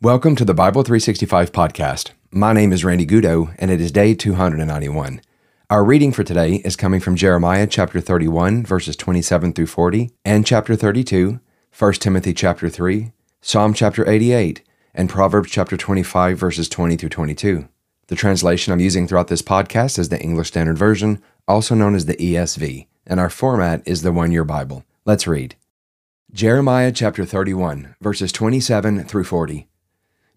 Welcome to the Bible 365 podcast. My name is Randy Goudeau, and it is day 291. Our reading for today is coming from Jeremiah chapter 31, verses 27 through 40, and chapter 32, 1 Timothy chapter 3, Psalm chapter 88, and Proverbs chapter 25, verses 20 through 22. The translation I'm using throughout this podcast is the English Standard Version, also known as the ESV, and our format is the One Year Bible. Let's read. Jeremiah chapter 31, verses 27 through 40.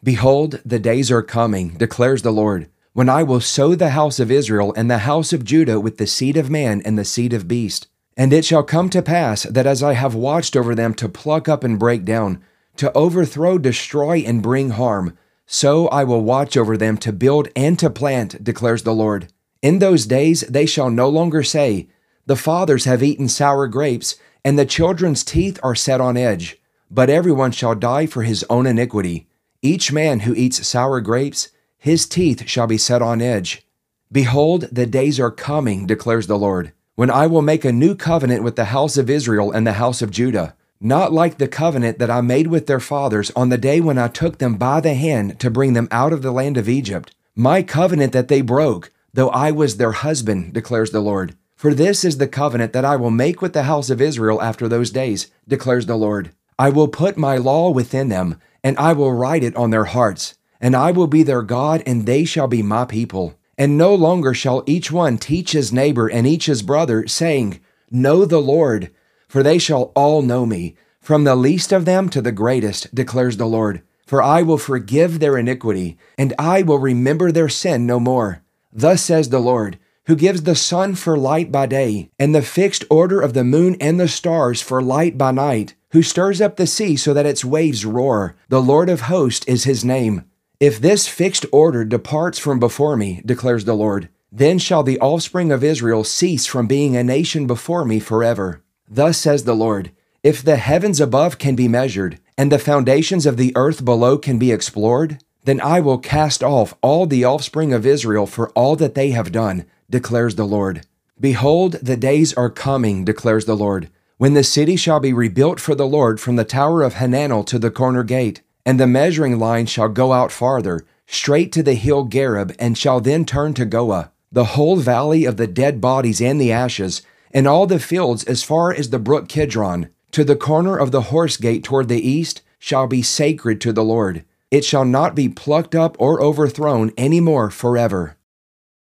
Behold, the days are coming, declares the Lord, when I will sow the house of Israel and the house of Judah with the seed of man and the seed of beast. And it shall come to pass that as I have watched over them to pluck up and break down, to overthrow, destroy, and bring harm, so I will watch over them to build and to plant, declares the Lord. In those days they shall no longer say, The fathers have eaten sour grapes, and the children's teeth are set on edge. But everyone shall die for his own iniquity. Each man who eats sour grapes, his teeth shall be set on edge. Behold, the days are coming, declares the Lord, when I will make a new covenant with the house of Israel and the house of Judah, not like the covenant that I made with their fathers on the day when I took them by the hand to bring them out of the land of Egypt. My covenant that they broke, though I was their husband, declares the Lord. For this is the covenant that I will make with the house of Israel after those days, declares the Lord. I will put my law within them and I will write it on their hearts, and I will be their God, and they shall be my people. And no longer shall each one teach his neighbor and each his brother, saying, Know the Lord, for they shall all know me, from the least of them to the greatest, declares the Lord. For I will forgive their iniquity, and I will remember their sin no more. Thus says the Lord, who gives the sun for light by day, and the fixed order of the moon and the stars for light by night who stirs up the sea so that its waves roar. The Lord of hosts is his name. If this fixed order departs from before me, declares the Lord, then shall the offspring of Israel cease from being a nation before me forever. Thus says the Lord If the heavens above can be measured, and the foundations of the earth below can be explored, then I will cast off all the offspring of Israel for all that they have done, declares the Lord. Behold, the days are coming, declares the Lord when the city shall be rebuilt for the Lord from the tower of Hananel to the corner gate, and the measuring line shall go out farther, straight to the hill Gareb, and shall then turn to Goah, the whole valley of the dead bodies and the ashes, and all the fields as far as the brook Kidron, to the corner of the horse gate toward the east, shall be sacred to the Lord. It shall not be plucked up or overthrown any more forever.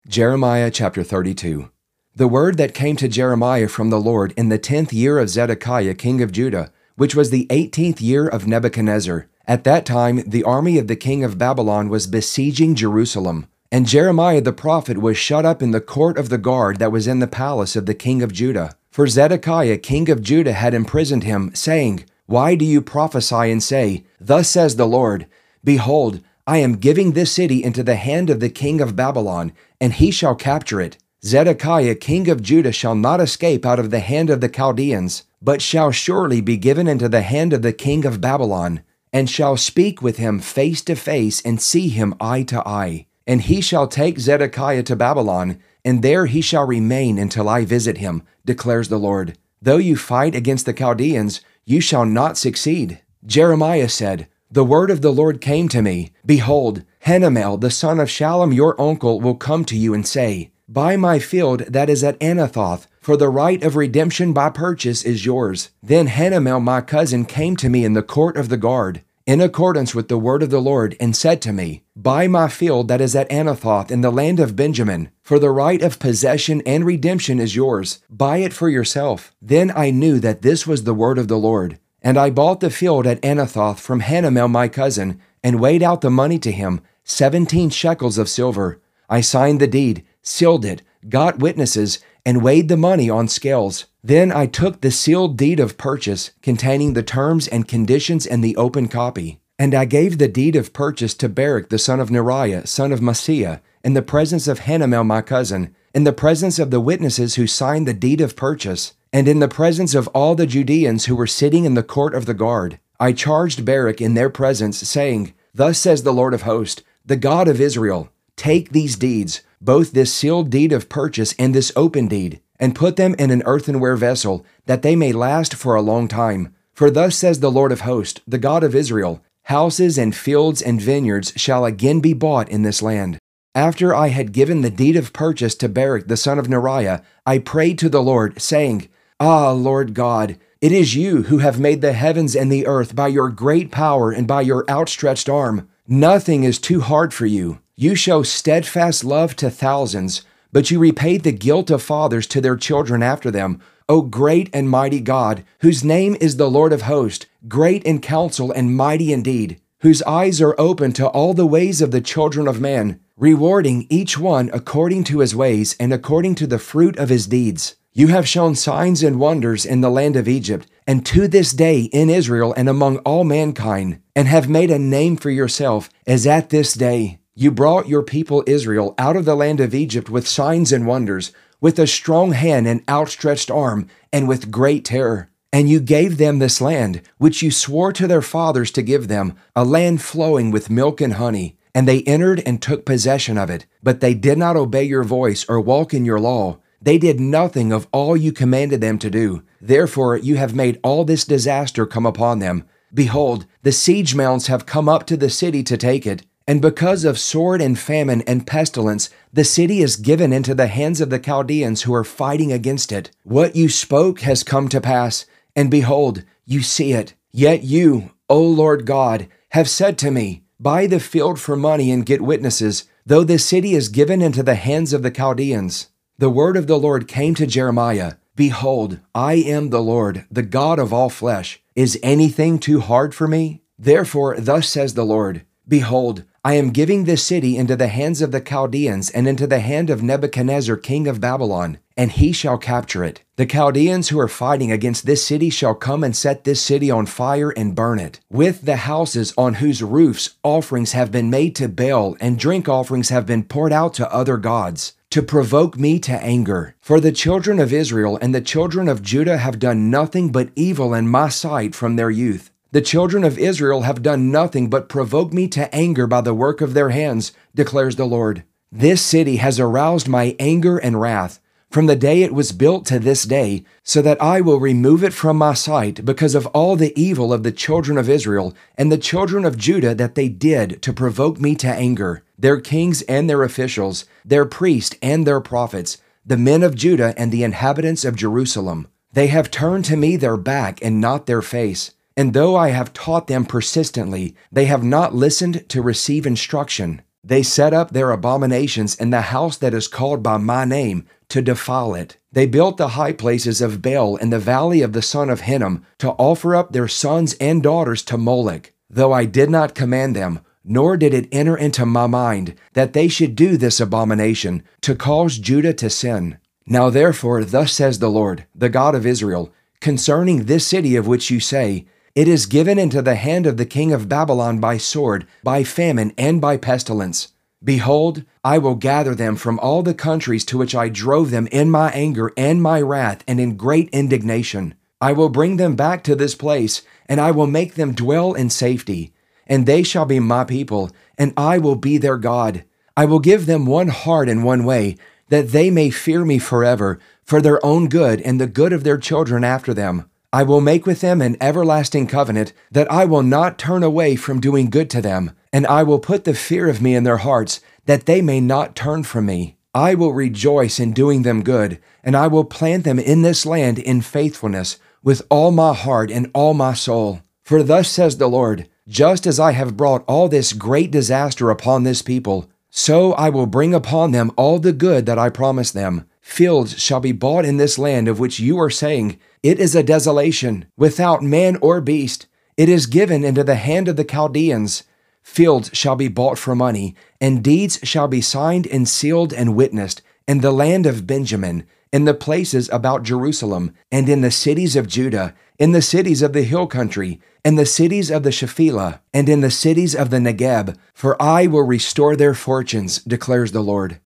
Jeremiah chapter 32. The word that came to Jeremiah from the Lord in the tenth year of Zedekiah king of Judah, which was the eighteenth year of Nebuchadnezzar. At that time, the army of the king of Babylon was besieging Jerusalem. And Jeremiah the prophet was shut up in the court of the guard that was in the palace of the king of Judah. For Zedekiah king of Judah had imprisoned him, saying, Why do you prophesy and say, Thus says the Lord, Behold, I am giving this city into the hand of the king of Babylon, and he shall capture it. Zedekiah king of Judah shall not escape out of the hand of the Chaldeans, but shall surely be given into the hand of the king of Babylon, and shall speak with him face to face and see him eye to eye. And he shall take Zedekiah to Babylon, and there he shall remain until I visit him, declares the Lord. Though you fight against the Chaldeans, you shall not succeed. Jeremiah said, The word of the Lord came to me. Behold, Hanamel, the son of Shallum, your uncle, will come to you and say, Buy my field that is at Anathoth, for the right of redemption by purchase is yours. Then Hanamel my cousin came to me in the court of the guard, in accordance with the word of the Lord, and said to me, Buy my field that is at Anathoth in the land of Benjamin, for the right of possession and redemption is yours. Buy it for yourself. Then I knew that this was the word of the Lord. And I bought the field at Anathoth from Hanamel my cousin, and weighed out the money to him, seventeen shekels of silver. I signed the deed sealed it, got witnesses, and weighed the money on scales. Then I took the sealed deed of purchase containing the terms and conditions and the open copy. And I gave the deed of purchase to Baruch the son of Neriah, son of Mahseiah, in the presence of Hanamel my cousin, in the presence of the witnesses who signed the deed of purchase, and in the presence of all the Judeans who were sitting in the court of the guard. I charged Baruch in their presence, saying, Thus says the Lord of hosts, the God of Israel, take these deeds, both this sealed deed of purchase and this open deed, and put them in an earthenware vessel, that they may last for a long time. For thus says the Lord of hosts, the God of Israel Houses and fields and vineyards shall again be bought in this land. After I had given the deed of purchase to Baruch the son of Neriah, I prayed to the Lord, saying, Ah, Lord God, it is you who have made the heavens and the earth by your great power and by your outstretched arm. Nothing is too hard for you. You show steadfast love to thousands, but you repaid the guilt of fathers to their children after them. O great and mighty God, whose name is the Lord of hosts, great in counsel and mighty indeed, whose eyes are open to all the ways of the children of man, rewarding each one according to his ways and according to the fruit of his deeds. You have shown signs and wonders in the land of Egypt, and to this day in Israel and among all mankind, and have made a name for yourself, as at this day. You brought your people Israel out of the land of Egypt with signs and wonders with a strong hand and outstretched arm, and with great terror. And you gave them this land, which you swore to their fathers to give them, a land flowing with milk and honey. And they entered and took possession of it. But they did not obey your voice or walk in your law. They did nothing of all you commanded them to do. Therefore, you have made all this disaster come upon them. Behold, the siege mounts have come up to the city to take it. And because of sword and famine and pestilence, the city is given into the hands of the Chaldeans who are fighting against it. What you spoke has come to pass, and behold, you see it. Yet you, O Lord God, have said to me, Buy the field for money and get witnesses, though the city is given into the hands of the Chaldeans. The word of the Lord came to Jeremiah Behold, I am the Lord, the God of all flesh. Is anything too hard for me? Therefore, thus says the Lord Behold, I am giving this city into the hands of the Chaldeans and into the hand of Nebuchadnezzar, king of Babylon, and he shall capture it. The Chaldeans who are fighting against this city shall come and set this city on fire and burn it, with the houses on whose roofs offerings have been made to Baal and drink offerings have been poured out to other gods to provoke me to anger. For the children of Israel and the children of Judah have done nothing but evil in my sight from their youth. The children of Israel have done nothing but provoke me to anger by the work of their hands, declares the Lord. This city has aroused my anger and wrath from the day it was built to this day, so that I will remove it from my sight because of all the evil of the children of Israel and the children of Judah that they did to provoke me to anger, their kings and their officials, their priests and their prophets, the men of Judah and the inhabitants of Jerusalem. They have turned to me their back and not their face. And though I have taught them persistently, they have not listened to receive instruction. They set up their abominations in the house that is called by my name to defile it. They built the high places of Baal in the valley of the son of Hinnom to offer up their sons and daughters to Moloch, though I did not command them, nor did it enter into my mind that they should do this abomination to cause Judah to sin. Now therefore, thus says the Lord, the God of Israel, concerning this city of which you say, it is given into the hand of the king of Babylon by sword, by famine, and by pestilence. Behold, I will gather them from all the countries to which I drove them in my anger and my wrath and in great indignation. I will bring them back to this place, and I will make them dwell in safety. And they shall be my people, and I will be their God. I will give them one heart and one way, that they may fear me forever, for their own good and the good of their children after them. I will make with them an everlasting covenant that I will not turn away from doing good to them, and I will put the fear of me in their hearts, that they may not turn from me. I will rejoice in doing them good, and I will plant them in this land in faithfulness, with all my heart and all my soul. For thus says the Lord, just as I have brought all this great disaster upon this people, so I will bring upon them all the good that I promised them. Fields shall be bought in this land of which you are saying, it is a desolation, without man or beast. It is given into the hand of the Chaldeans. Fields shall be bought for money, and deeds shall be signed and sealed and witnessed in the land of Benjamin, in the places about Jerusalem, and in the cities of Judah, in the cities of the hill country, in the cities of the Shephelah, and in the cities of the Negeb, for I will restore their fortunes, declares the Lord.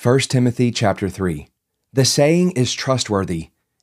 1 Timothy chapter 3. The saying is trustworthy.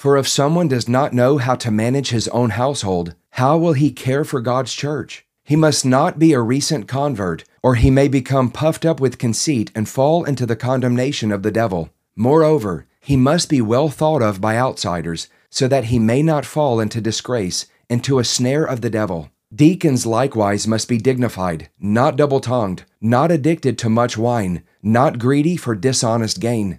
For if someone does not know how to manage his own household, how will he care for God's church? He must not be a recent convert, or he may become puffed up with conceit and fall into the condemnation of the devil. Moreover, he must be well thought of by outsiders, so that he may not fall into disgrace, into a snare of the devil. Deacons likewise must be dignified, not double tongued, not addicted to much wine, not greedy for dishonest gain.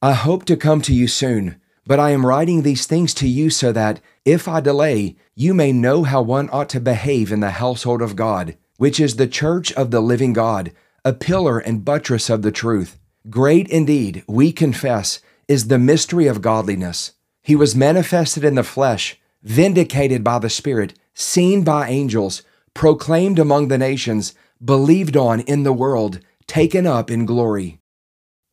I hope to come to you soon but I am writing these things to you so that, if I delay, you may know how one ought to behave in the household of God, which is the church of the living God, a pillar and buttress of the truth. Great indeed, we confess, is the mystery of godliness. He was manifested in the flesh, vindicated by the Spirit, seen by angels, proclaimed among the nations, believed on in the world, taken up in glory.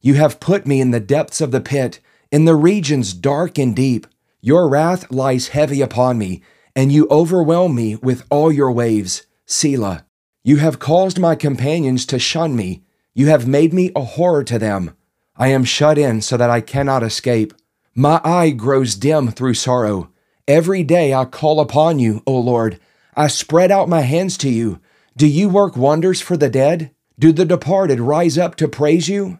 You have put me in the depths of the pit, in the regions dark and deep. Your wrath lies heavy upon me, and you overwhelm me with all your waves. Selah. You have caused my companions to shun me. You have made me a horror to them. I am shut in so that I cannot escape. My eye grows dim through sorrow. Every day I call upon you, O Lord. I spread out my hands to you. Do you work wonders for the dead? Do the departed rise up to praise you?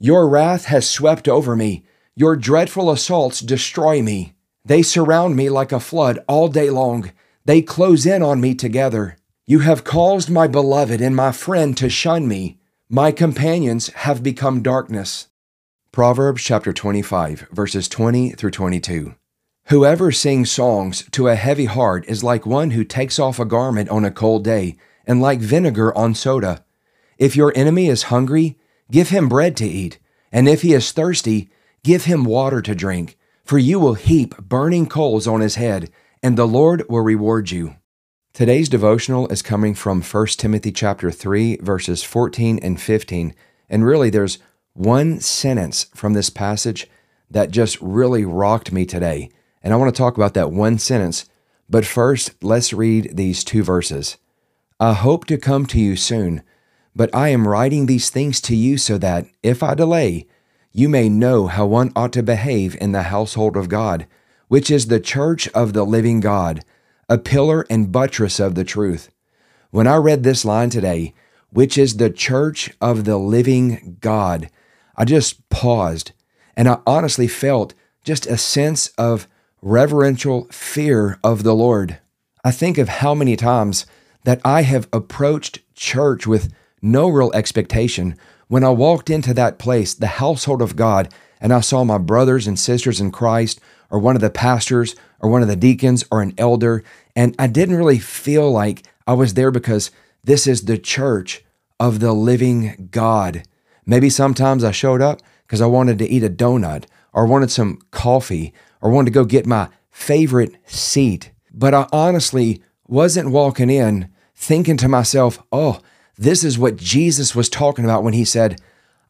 Your wrath has swept over me. Your dreadful assaults destroy me. They surround me like a flood all day long. They close in on me together. You have caused my beloved and my friend to shun me. My companions have become darkness. Proverbs chapter 25, verses 20 through 22. Whoever sings songs to a heavy heart is like one who takes off a garment on a cold day, and like vinegar on soda. If your enemy is hungry, Give him bread to eat, and if he is thirsty, give him water to drink, for you will heap burning coals on his head, and the Lord will reward you. Today's devotional is coming from 1 Timothy chapter 3 verses 14 and 15, and really there's one sentence from this passage that just really rocked me today. And I want to talk about that one sentence, but first let's read these two verses. I hope to come to you soon but I am writing these things to you so that, if I delay, you may know how one ought to behave in the household of God, which is the church of the living God, a pillar and buttress of the truth. When I read this line today, which is the church of the living God, I just paused and I honestly felt just a sense of reverential fear of the Lord. I think of how many times that I have approached church with no real expectation. When I walked into that place, the household of God, and I saw my brothers and sisters in Christ, or one of the pastors, or one of the deacons, or an elder, and I didn't really feel like I was there because this is the church of the living God. Maybe sometimes I showed up because I wanted to eat a donut, or wanted some coffee, or wanted to go get my favorite seat. But I honestly wasn't walking in thinking to myself, oh, this is what Jesus was talking about when he said,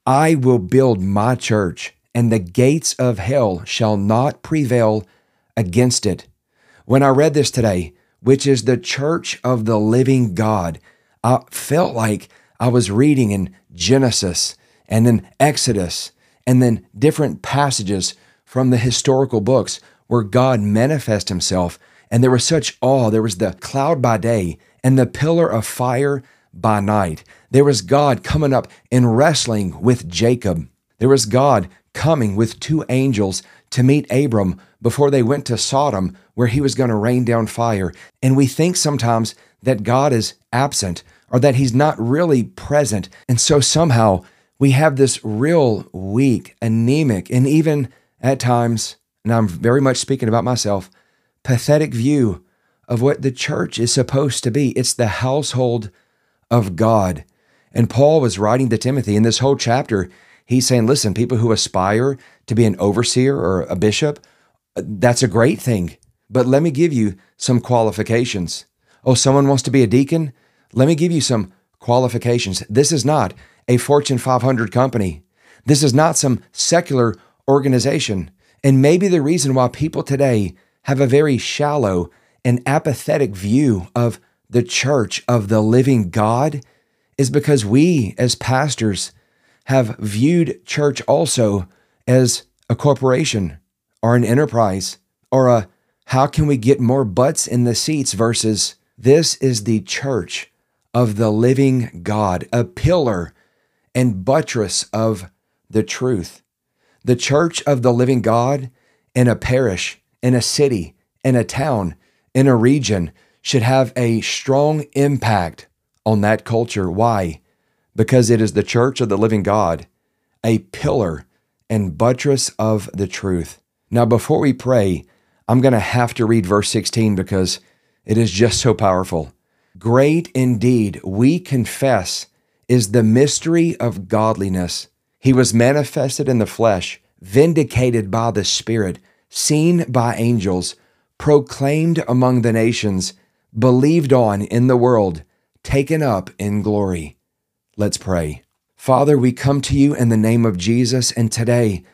I will build my church, and the gates of hell shall not prevail against it. When I read this today, which is the church of the living God, I felt like I was reading in Genesis and then Exodus and then different passages from the historical books where God manifest himself and there was such awe. There was the cloud by day and the pillar of fire by night. There was God coming up and wrestling with Jacob. There was God coming with two angels to meet Abram before they went to Sodom, where he was going to rain down fire. And we think sometimes that God is absent or that he's not really present. And so somehow we have this real weak, anemic, and even at times, and I'm very much speaking about myself, pathetic view of what the church is supposed to be. It's the household of God. And Paul was writing to Timothy in this whole chapter. He's saying, listen, people who aspire to be an overseer or a bishop, uh, that's a great thing. But let me give you some qualifications. Oh, someone wants to be a deacon? Let me give you some qualifications. This is not a Fortune 500 company. This is not some secular organization. And maybe the reason why people today have a very shallow and apathetic view of the church of the living God is because we, as pastors, have viewed church also as a corporation or an enterprise or a how can we get more butts in the seats versus this is the church of the living God, a pillar and buttress of the truth. The church of the living God in a parish, in a city, in a town, in a region should have a strong impact on that culture. Why? Because it is the church of the living God, a pillar and buttress of the truth. Now, before we pray, I'm going to have to read verse 16 because it is just so powerful. Great indeed, we confess, is the mystery of godliness. He was manifested in the flesh, vindicated by the Spirit, seen by angels, proclaimed among the nations believed on in the world, taken up in glory. Let's pray. Father, we come to you in the name of Jesus, and today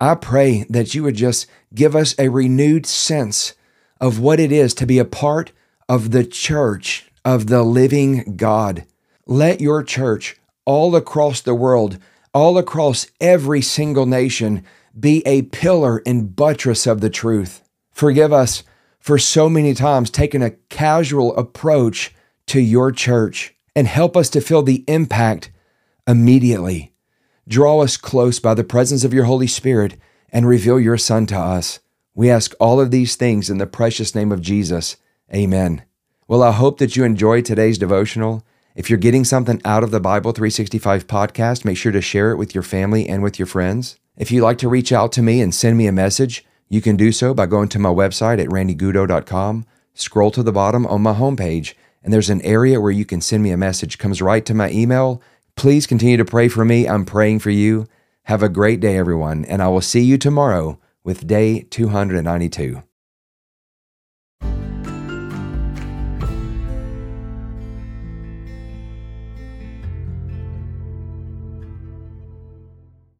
I pray that you would just give us a renewed sense of what it is to be a part of the church of the living God. Let your church all across the world, all across every single nation, be a pillar and buttress of the truth. Forgive us for so many times taken a casual approach to your church and help us to feel the impact immediately. Draw us close by the presence of your Holy Spirit and reveal your Son to us. We ask all of these things in the precious name of Jesus. Amen. Well, I hope that you enjoyed today's devotional. If you're getting something out of the Bible 365 podcast, make sure to share it with your family and with your friends. If you'd like to reach out to me and send me a message, you can do so by going to my website at randygoudeau.com, scroll to the bottom on my homepage, and there's an area where you can send me a message. Comes right to my email. Please continue to pray for me. I'm praying for you. Have a great day, everyone, and I will see you tomorrow with day 292.